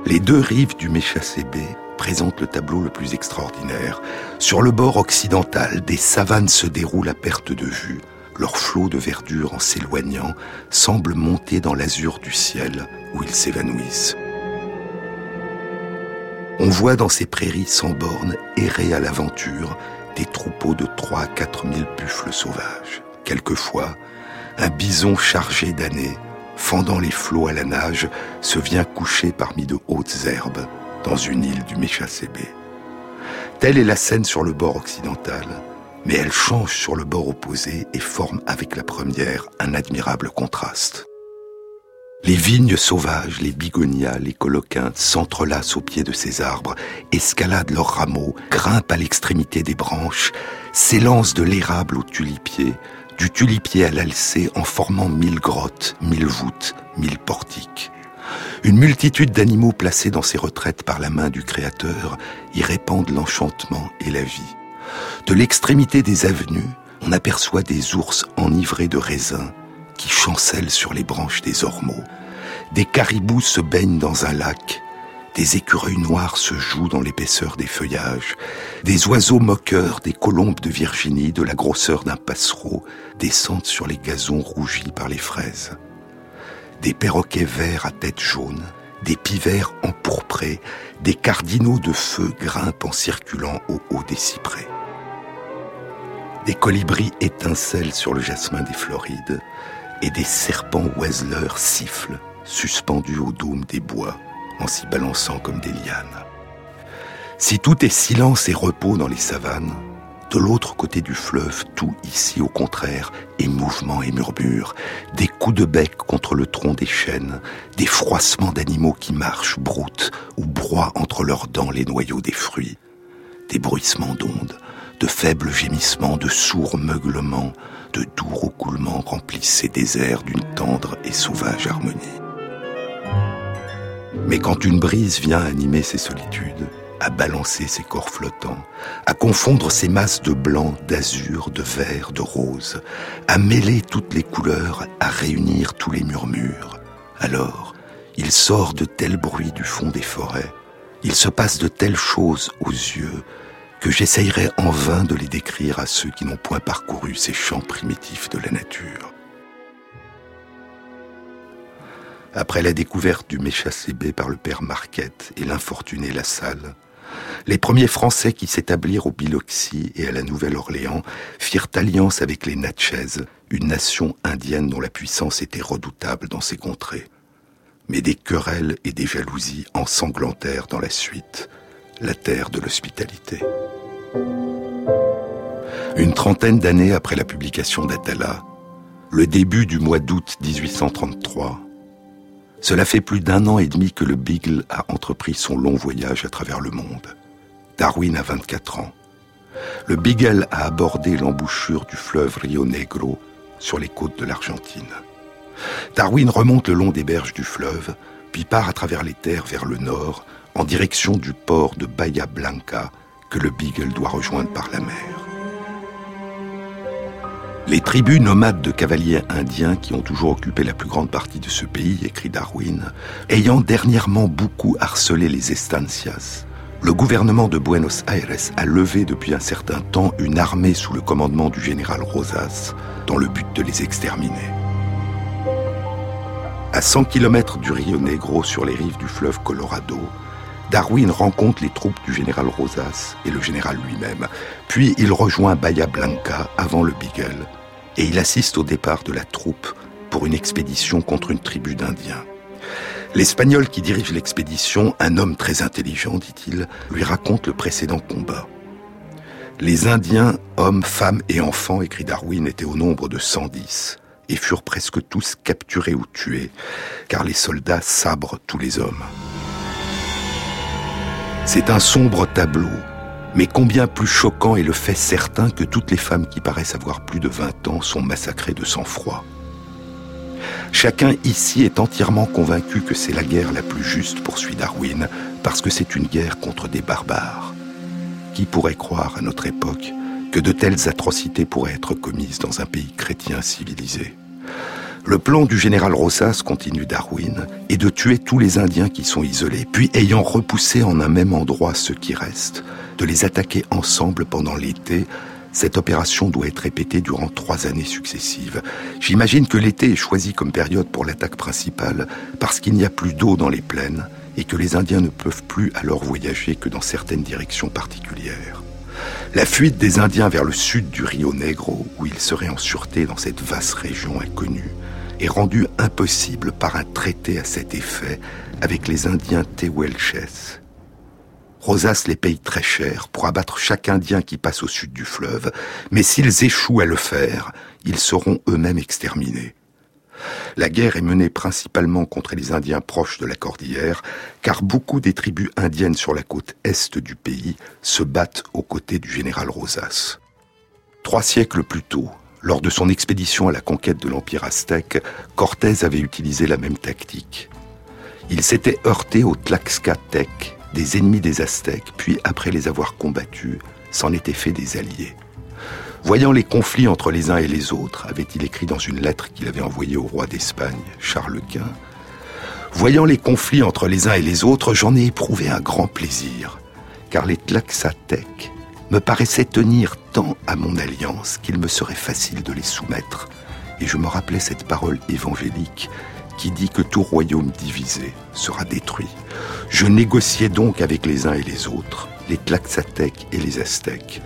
Les deux rives du Méchassébé présentent le tableau le plus extraordinaire. Sur le bord occidental, des savanes se déroulent à perte de vue. Leurs flots de verdure, en s'éloignant, semblent monter dans l'azur du ciel où ils s'évanouissent. On voit dans ces prairies sans bornes errer à l'aventure des troupeaux de 3 à 4 mille buffles sauvages. Quelquefois, un bison chargé d'années, fendant les flots à la nage, se vient coucher parmi de hautes herbes dans une île du Méchassébé. Telle est la scène sur le bord occidental, mais elle change sur le bord opposé et forme avec la première un admirable contraste. Les vignes sauvages, les bigonias, les coloquintes s'entrelacent au pied de ces arbres, escaladent leurs rameaux, grimpent à l'extrémité des branches, s'élancent de l'érable au tulipier, du tulipier à l'alcé en formant mille grottes, mille voûtes, mille portiques. Une multitude d'animaux placés dans ces retraites par la main du Créateur y répandent l'enchantement et la vie. De l'extrémité des avenues, on aperçoit des ours enivrés de raisins qui chancellent sur les branches des ormeaux. Des caribous se baignent dans un lac. Des écureuils noirs se jouent dans l'épaisseur des feuillages. Des oiseaux moqueurs, des colombes de Virginie, de la grosseur d'un passereau, descendent sur les gazons rougis par les fraises des perroquets verts à tête jaune, des pivers empourprés, des cardinaux de feu grimpent en circulant au haut des cyprès. Des colibris étincellent sur le jasmin des Florides, et des serpents oiseleurs sifflent, suspendus au dôme des bois, en s'y balançant comme des lianes. Si tout est silence et repos dans les savanes, de l'autre côté du fleuve, tout ici au contraire est mouvement et murmure, des coups de bec contre le tronc des chênes, des froissements d'animaux qui marchent, broutent ou broient entre leurs dents les noyaux des fruits, des bruissements d'ondes, de faibles gémissements, de sourds meuglements, de doux roucoulements remplissent ces déserts d'une tendre et sauvage harmonie. Mais quand une brise vient animer ces solitudes, à balancer ces corps flottants, à confondre ces masses de blanc, d'azur, de vert, de rose, à mêler toutes les couleurs, à réunir tous les murmures. Alors, il sort de tels bruits du fond des forêts, il se passe de telles choses aux yeux, que j'essayerai en vain de les décrire à ceux qui n'ont point parcouru ces champs primitifs de la nature. Après la découverte du Méchassébé par le père Marquette et l'infortuné Lassalle, les premiers Français qui s'établirent au Biloxi et à la Nouvelle-Orléans firent alliance avec les Natchez, une nation indienne dont la puissance était redoutable dans ces contrées. Mais des querelles et des jalousies ensanglantèrent dans la suite la terre de l'hospitalité. Une trentaine d'années après la publication d'Atala, le début du mois d'août 1833. Cela fait plus d'un an et demi que le Beagle a entrepris son long voyage à travers le monde. Darwin a 24 ans. Le Beagle a abordé l'embouchure du fleuve Rio Negro sur les côtes de l'Argentine. Darwin remonte le long des berges du fleuve, puis part à travers les terres vers le nord, en direction du port de Bahia Blanca, que le Beagle doit rejoindre par la mer. Les tribus nomades de cavaliers indiens qui ont toujours occupé la plus grande partie de ce pays, écrit Darwin, ayant dernièrement beaucoup harcelé les estancias, le gouvernement de Buenos Aires a levé depuis un certain temps une armée sous le commandement du général Rosas dans le but de les exterminer. À 100 km du Rio Negro sur les rives du fleuve Colorado, Darwin rencontre les troupes du général Rosas et le général lui-même. Puis il rejoint Bahia Blanca avant le Beagle et il assiste au départ de la troupe pour une expédition contre une tribu d'Indiens. L'Espagnol qui dirige l'expédition, un homme très intelligent, dit-il, lui raconte le précédent combat. Les Indiens, hommes, femmes et enfants, écrit Darwin, étaient au nombre de 110 et furent presque tous capturés ou tués, car les soldats sabrent tous les hommes. C'est un sombre tableau, mais combien plus choquant est le fait certain que toutes les femmes qui paraissent avoir plus de 20 ans sont massacrées de sang-froid. Chacun ici est entièrement convaincu que c'est la guerre la plus juste, poursuit Darwin, parce que c'est une guerre contre des barbares. Qui pourrait croire à notre époque que de telles atrocités pourraient être commises dans un pays chrétien civilisé? Le plan du général Rosas, continue Darwin, est de tuer tous les Indiens qui sont isolés, puis ayant repoussé en un même endroit ceux qui restent, de les attaquer ensemble pendant l'été cette opération doit être répétée durant trois années successives. J'imagine que l'été est choisi comme période pour l'attaque principale parce qu'il n'y a plus d'eau dans les plaines et que les Indiens ne peuvent plus alors voyager que dans certaines directions particulières. La fuite des Indiens vers le sud du Rio Negro, où ils seraient en sûreté dans cette vaste région inconnue, est rendue impossible par un traité à cet effet avec les Indiens Tehuelches. Rosas les paye très cher pour abattre chaque Indien qui passe au sud du fleuve, mais s'ils échouent à le faire, ils seront eux-mêmes exterminés. La guerre est menée principalement contre les Indiens proches de la cordillère, car beaucoup des tribus indiennes sur la côte est du pays se battent aux côtés du général Rosas. Trois siècles plus tôt, lors de son expédition à la conquête de l'Empire aztèque, avait utilisé la même tactique. Il s'était heurté au Tlaxcatec, des ennemis des Aztèques, puis après les avoir combattus, s'en était fait des alliés. Voyant les conflits entre les uns et les autres, avait-il écrit dans une lettre qu'il avait envoyée au roi d'Espagne, Charles Quint, Voyant les conflits entre les uns et les autres, j'en ai éprouvé un grand plaisir, car les Tlaxatèques me paraissaient tenir tant à mon alliance qu'il me serait facile de les soumettre, et je me rappelais cette parole évangélique qui dit que tout royaume divisé sera détruit. Je négociais donc avec les uns et les autres, les Tlaxatèques et les Aztèques,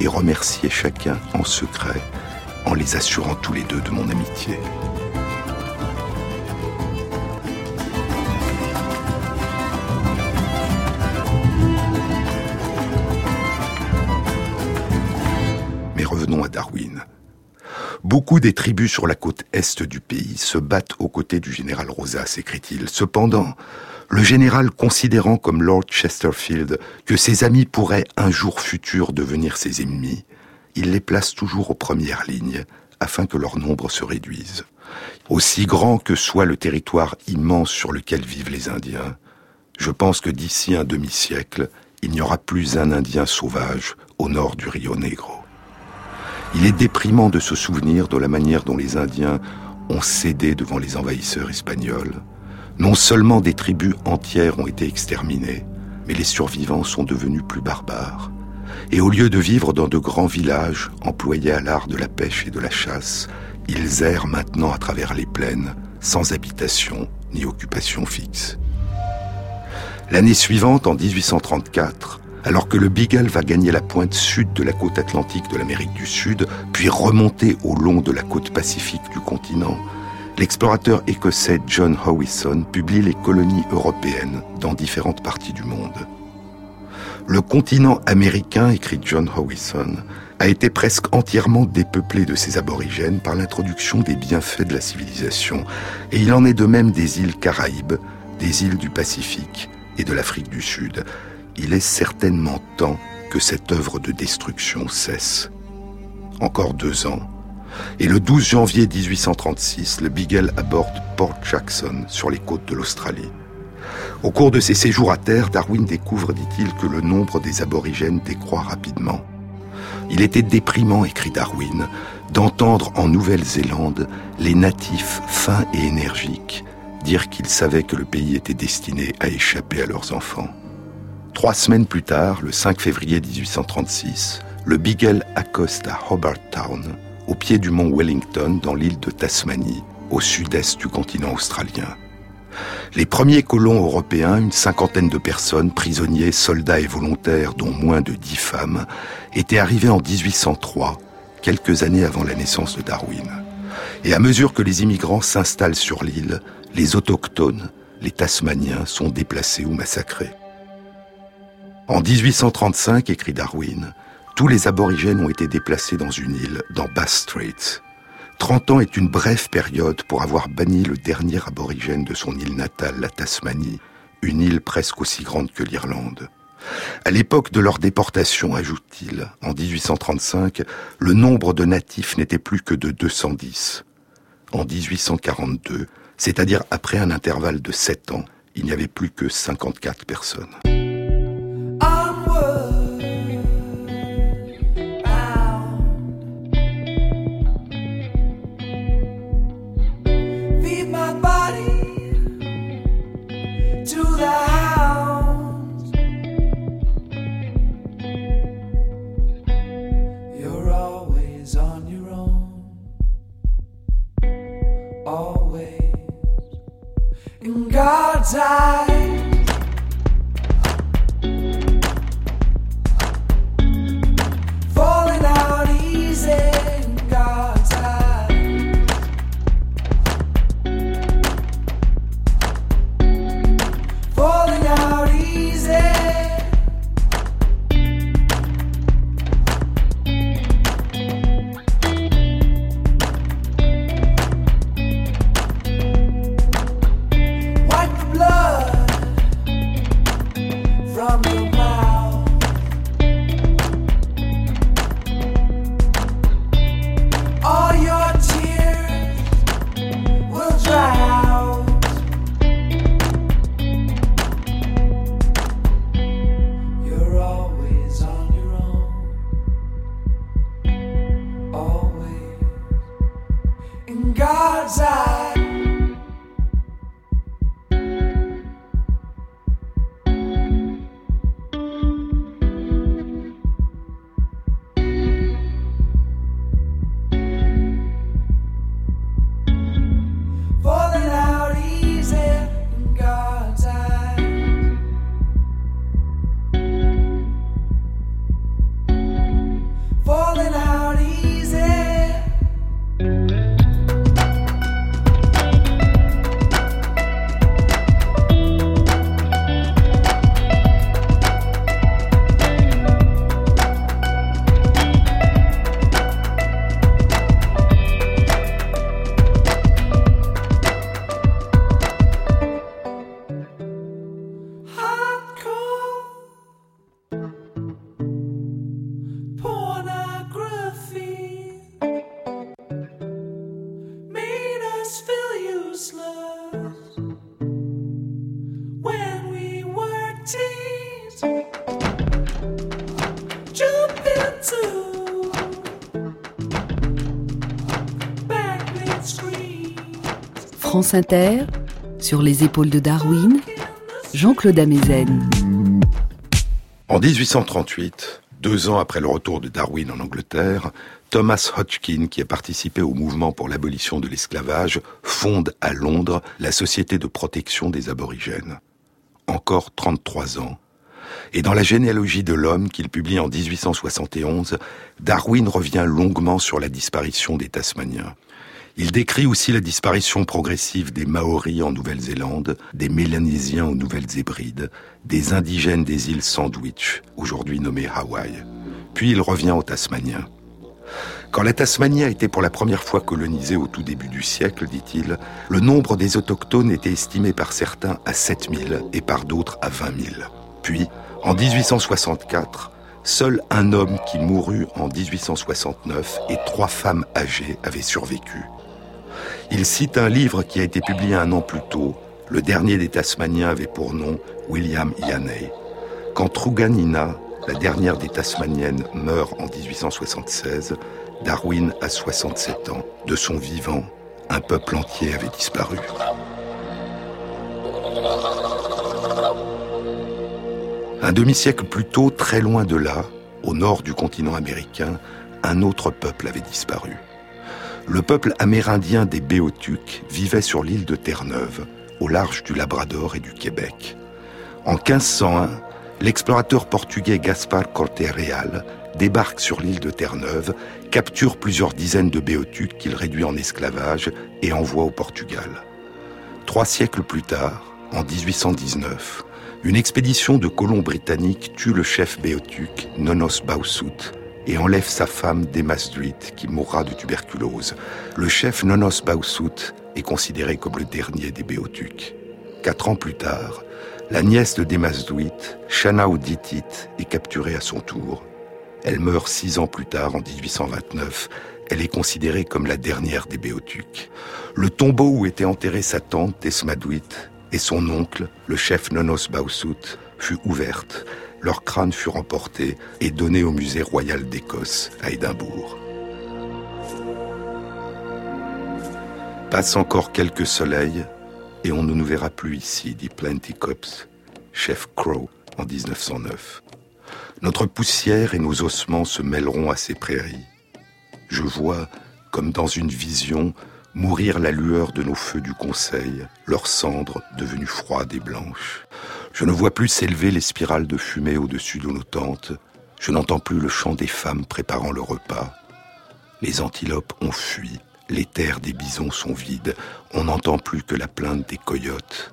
et remerciais chacun en secret, en les assurant tous les deux de mon amitié. Beaucoup des tribus sur la côte est du pays se battent aux côtés du général Rosas, écrit-il. Cependant, le général considérant comme Lord Chesterfield que ses amis pourraient un jour futur devenir ses ennemis, il les place toujours aux premières lignes afin que leur nombre se réduise. Aussi grand que soit le territoire immense sur lequel vivent les Indiens, je pense que d'ici un demi-siècle, il n'y aura plus un Indien sauvage au nord du Rio Negro. Il est déprimant de se souvenir de la manière dont les Indiens ont cédé devant les envahisseurs espagnols, non seulement des tribus entières ont été exterminées, mais les survivants sont devenus plus barbares. Et au lieu de vivre dans de grands villages employés à l'art de la pêche et de la chasse, ils errent maintenant à travers les plaines, sans habitation ni occupation fixe. L'année suivante, en 1834, alors que le Beagle va gagner la pointe sud de la côte atlantique de l'Amérique du Sud, puis remonter au long de la côte pacifique du continent, l'explorateur écossais John Howison publie les colonies européennes dans différentes parties du monde. Le continent américain, écrit John Howison, a été presque entièrement dépeuplé de ces aborigènes par l'introduction des bienfaits de la civilisation, et il en est de même des îles Caraïbes, des îles du Pacifique et de l'Afrique du Sud. Il est certainement temps que cette œuvre de destruction cesse. Encore deux ans, et le 12 janvier 1836, le Beagle aborde Port Jackson sur les côtes de l'Australie. Au cours de ses séjours à terre, Darwin découvre, dit-il, que le nombre des aborigènes décroît rapidement. Il était déprimant, écrit Darwin, d'entendre en Nouvelle-Zélande les natifs fins et énergiques dire qu'ils savaient que le pays était destiné à échapper à leurs enfants. Trois semaines plus tard, le 5 février 1836, le Beagle accoste à Hobart Town, au pied du mont Wellington dans l'île de Tasmanie, au sud-est du continent australien. Les premiers colons européens, une cinquantaine de personnes, prisonniers, soldats et volontaires, dont moins de dix femmes, étaient arrivés en 1803, quelques années avant la naissance de Darwin. Et à mesure que les immigrants s'installent sur l'île, les autochtones, les Tasmaniens, sont déplacés ou massacrés. En 1835, écrit Darwin, tous les aborigènes ont été déplacés dans une île, dans Bass Straits. 30 ans est une brève période pour avoir banni le dernier aborigène de son île natale, la Tasmanie, une île presque aussi grande que l'Irlande. À l'époque de leur déportation, ajoute-t-il, en 1835, le nombre de natifs n'était plus que de 210. En 1842, c'est-à-dire après un intervalle de 7 ans, il n'y avait plus que 54 personnes. do that. Sur les épaules de Darwin, Jean-Claude Amezen. En 1838, deux ans après le retour de Darwin en Angleterre, Thomas Hodgkin, qui a participé au mouvement pour l'abolition de l'esclavage, fonde à Londres la Société de protection des aborigènes. Encore 33 ans. Et dans la généalogie de l'homme qu'il publie en 1871, Darwin revient longuement sur la disparition des Tasmaniens. Il décrit aussi la disparition progressive des Maoris en Nouvelle-Zélande, des Mélanésiens aux Nouvelles-Hébrides, des indigènes des îles Sandwich, aujourd'hui nommées Hawaï. Puis il revient aux Tasmaniens. Quand la Tasmanie a été pour la première fois colonisée au tout début du siècle, dit-il, le nombre des autochtones était estimé par certains à 7000 et par d'autres à 20 000. Puis, en 1864, seul un homme qui mourut en 1869 et trois femmes âgées avaient survécu. Il cite un livre qui a été publié un an plus tôt. Le dernier des Tasmaniens avait pour nom William Yaney. Quand Truganina, la dernière des Tasmaniennes, meurt en 1876, Darwin a 67 ans. De son vivant, un peuple entier avait disparu. Un demi-siècle plus tôt, très loin de là, au nord du continent américain, un autre peuple avait disparu. Le peuple amérindien des Béotucs vivait sur l'île de Terre-Neuve, au large du Labrador et du Québec. En 1501, l'explorateur portugais Gaspar Corte Real débarque sur l'île de Terre-Neuve, capture plusieurs dizaines de béotucs qu'il réduit en esclavage et envoie au Portugal. Trois siècles plus tard, en 1819, une expédition de colons britanniques tue le chef béotuc Nonos Bausut et enlève sa femme Demasduit qui mourra de tuberculose. Le chef Nonos Bausut est considéré comme le dernier des béotucs. Quatre ans plus tard, la nièce de Demasduit, Shana Ouditit, est capturée à son tour elle meurt six ans plus tard, en 1829. Elle est considérée comme la dernière des Béotucs. Le tombeau où était enterrée sa tante, Tesmaduit, et son oncle, le chef Nonos Bausut, fut ouverte. Leur crâne fut emporté et donné au musée royal d'Écosse à Édimbourg. Passe encore quelques soleils et on ne nous verra plus ici, dit Plenty Cops, chef Crow, en 1909. Notre poussière et nos ossements se mêleront à ces prairies. Je vois, comme dans une vision, mourir la lueur de nos feux du conseil, leurs cendres devenues froides et blanches. Je ne vois plus s'élever les spirales de fumée au-dessus de nos tentes. Je n'entends plus le chant des femmes préparant le repas. Les antilopes ont fui. Les terres des bisons sont vides. On n'entend plus que la plainte des coyotes.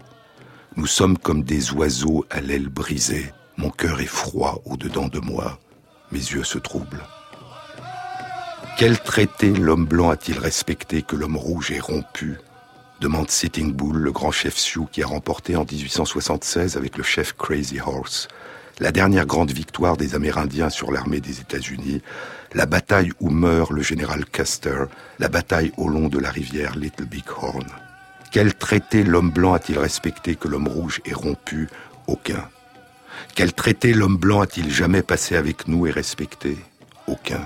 Nous sommes comme des oiseaux à l'aile brisée. Mon cœur est froid au-dedans de moi, mes yeux se troublent. Quel traité l'homme blanc a-t-il respecté que l'homme rouge ait rompu? Demande Sitting Bull, le grand chef Sioux qui a remporté en 1876 avec le chef Crazy Horse la dernière grande victoire des Amérindiens sur l'armée des États-Unis, la bataille où meurt le général Custer, la bataille au long de la rivière Little Big Horn. Quel traité l'homme blanc a-t-il respecté que l'homme rouge ait rompu? Aucun. Quel traité l'homme blanc a-t-il jamais passé avec nous et respecté? Aucun.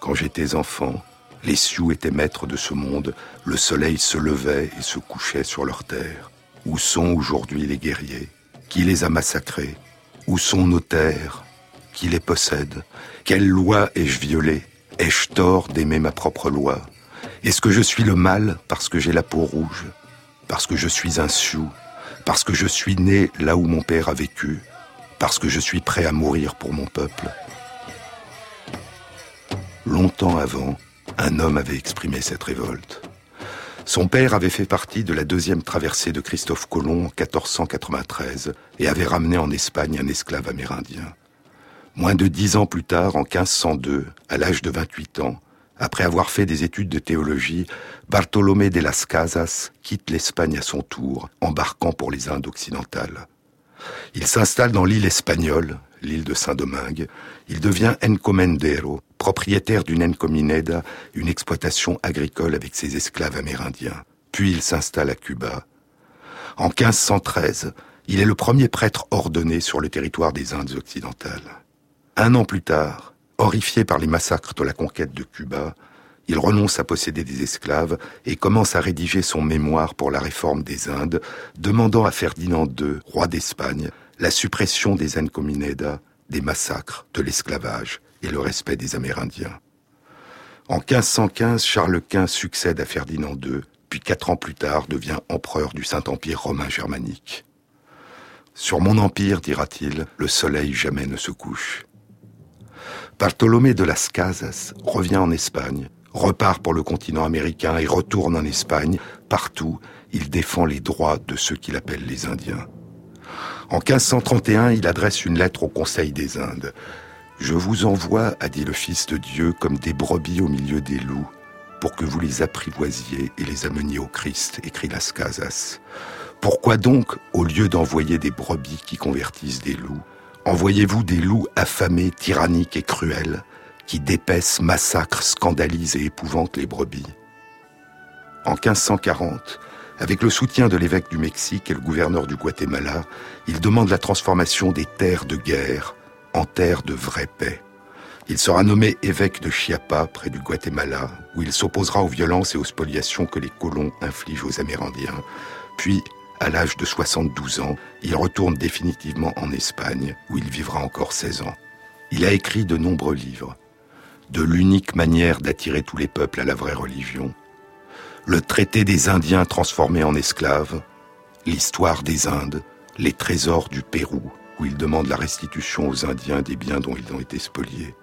Quand j'étais enfant, les Sioux étaient maîtres de ce monde, le soleil se levait et se couchait sur leur terre. Où sont aujourd'hui les guerriers Qui les a massacrés? Où sont nos terres Qui les possède Quelle loi ai-je violée? Ai-je tort d'aimer ma propre loi? Est-ce que je suis le mal parce que j'ai la peau rouge? Parce que je suis un Sioux? Parce que je suis né là où mon père a vécu, parce que je suis prêt à mourir pour mon peuple? Longtemps avant, un homme avait exprimé cette révolte. Son père avait fait partie de la deuxième traversée de Christophe Colomb en 1493 et avait ramené en Espagne un esclave amérindien. Moins de dix ans plus tard, en 1502, à l'âge de 28 ans, après avoir fait des études de théologie, Bartolomé de las Casas quitte l'Espagne à son tour, embarquant pour les Indes occidentales. Il s'installe dans l'île espagnole, l'île de Saint-Domingue. Il devient encomendero, propriétaire d'une encomineda, une exploitation agricole avec ses esclaves amérindiens. Puis il s'installe à Cuba. En 1513, il est le premier prêtre ordonné sur le territoire des Indes occidentales. Un an plus tard, Horrifié par les massacres de la conquête de Cuba, il renonce à posséder des esclaves et commence à rédiger son mémoire pour la réforme des Indes, demandant à Ferdinand II, roi d'Espagne, la suppression des encominedas, des massacres, de l'esclavage et le respect des Amérindiens. En 1515, Charles Quint succède à Ferdinand II, puis quatre ans plus tard devient empereur du Saint-Empire romain germanique. Sur mon empire, dira-t-il, le soleil jamais ne se couche. Bartolomé de las Casas revient en Espagne, repart pour le continent américain et retourne en Espagne. Partout, il défend les droits de ceux qu'il appelle les Indiens. En 1531, il adresse une lettre au Conseil des Indes. Je vous envoie, a dit le Fils de Dieu, comme des brebis au milieu des loups, pour que vous les apprivoisiez et les ameniez au Christ, écrit Las Casas. Pourquoi donc, au lieu d'envoyer des brebis qui convertissent des loups, envoyez-vous des loups affamés, tyranniques et cruels, qui dépaissent, massacrent, scandalisent et épouvantent les brebis? En 1540, avec le soutien de l'évêque du Mexique et le gouverneur du Guatemala, il demande la transformation des terres de guerre en terres de vraie paix. Il sera nommé évêque de Chiapa, près du Guatemala, où il s'opposera aux violences et aux spoliations que les colons infligent aux Amérindiens. Puis, à l'âge de 72 ans, il retourne définitivement en Espagne, où il vivra encore 16 ans. Il a écrit de nombreux livres. De l'unique manière d'attirer tous les peuples à la vraie religion, le traité des Indiens transformés en esclaves, l'histoire des Indes, les trésors du Pérou, où il demande la restitution aux Indiens des biens dont ils ont été spoliés.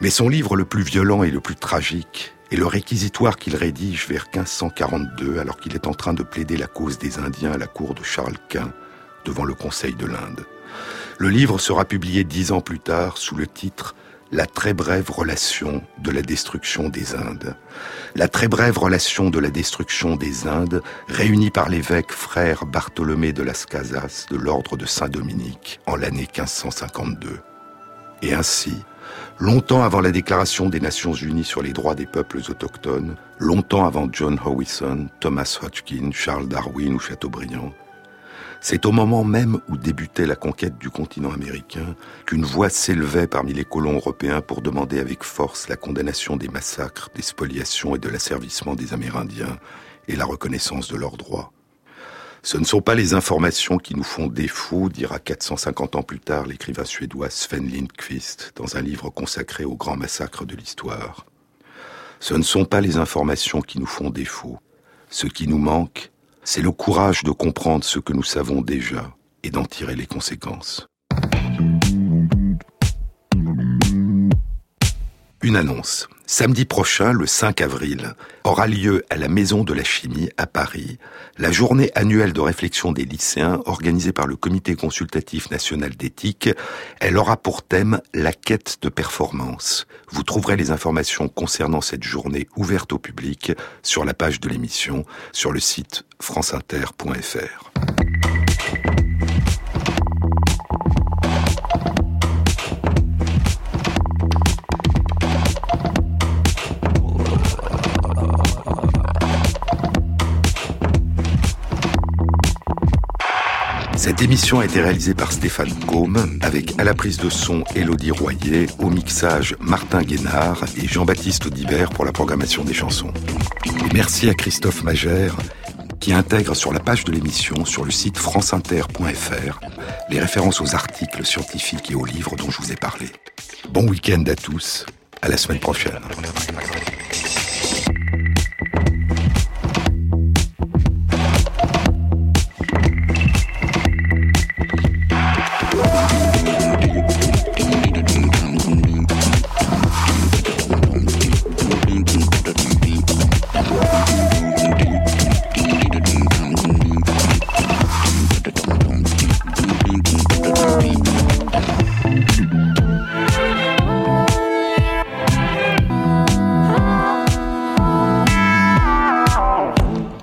Mais son livre le plus violent et le plus tragique est le réquisitoire qu'il rédige vers 1542 alors qu'il est en train de plaider la cause des Indiens à la cour de Charles Quint devant le Conseil de l'Inde. Le livre sera publié dix ans plus tard sous le titre la très brève relation de la destruction des Indes. La très brève relation de la destruction des Indes, réunie par l'évêque frère Bartholomé de las Casas de l'ordre de Saint-Dominique en l'année 1552. Et ainsi, longtemps avant la déclaration des Nations Unies sur les droits des peuples autochtones, longtemps avant John Howison, Thomas Hodgkin, Charles Darwin ou Chateaubriand, c'est au moment même où débutait la conquête du continent américain qu'une voix s'élevait parmi les colons européens pour demander avec force la condamnation des massacres, des spoliations et de l'asservissement des Amérindiens et la reconnaissance de leurs droits. Ce ne sont pas les informations qui nous font défaut, dira 450 ans plus tard l'écrivain suédois Sven Lindqvist dans un livre consacré au grand massacre de l'histoire. Ce ne sont pas les informations qui nous font défaut. Ce qui nous manque, c'est le courage de comprendre ce que nous savons déjà et d'en tirer les conséquences. Une annonce. Samedi prochain, le 5 avril, aura lieu à la Maison de la Chimie à Paris la journée annuelle de réflexion des lycéens organisée par le Comité consultatif national d'éthique. Elle aura pour thème la quête de performance. Vous trouverez les informations concernant cette journée ouverte au public sur la page de l'émission sur le site franceinter.fr. Cette émission a été réalisée par Stéphane Combe, avec à la prise de son Élodie Royer, au mixage Martin Guénard et Jean-Baptiste Audibert pour la programmation des chansons. merci à Christophe Magère qui intègre sur la page de l'émission, sur le site franceinter.fr, les références aux articles scientifiques et aux livres dont je vous ai parlé. Bon week-end à tous, à la semaine prochaine.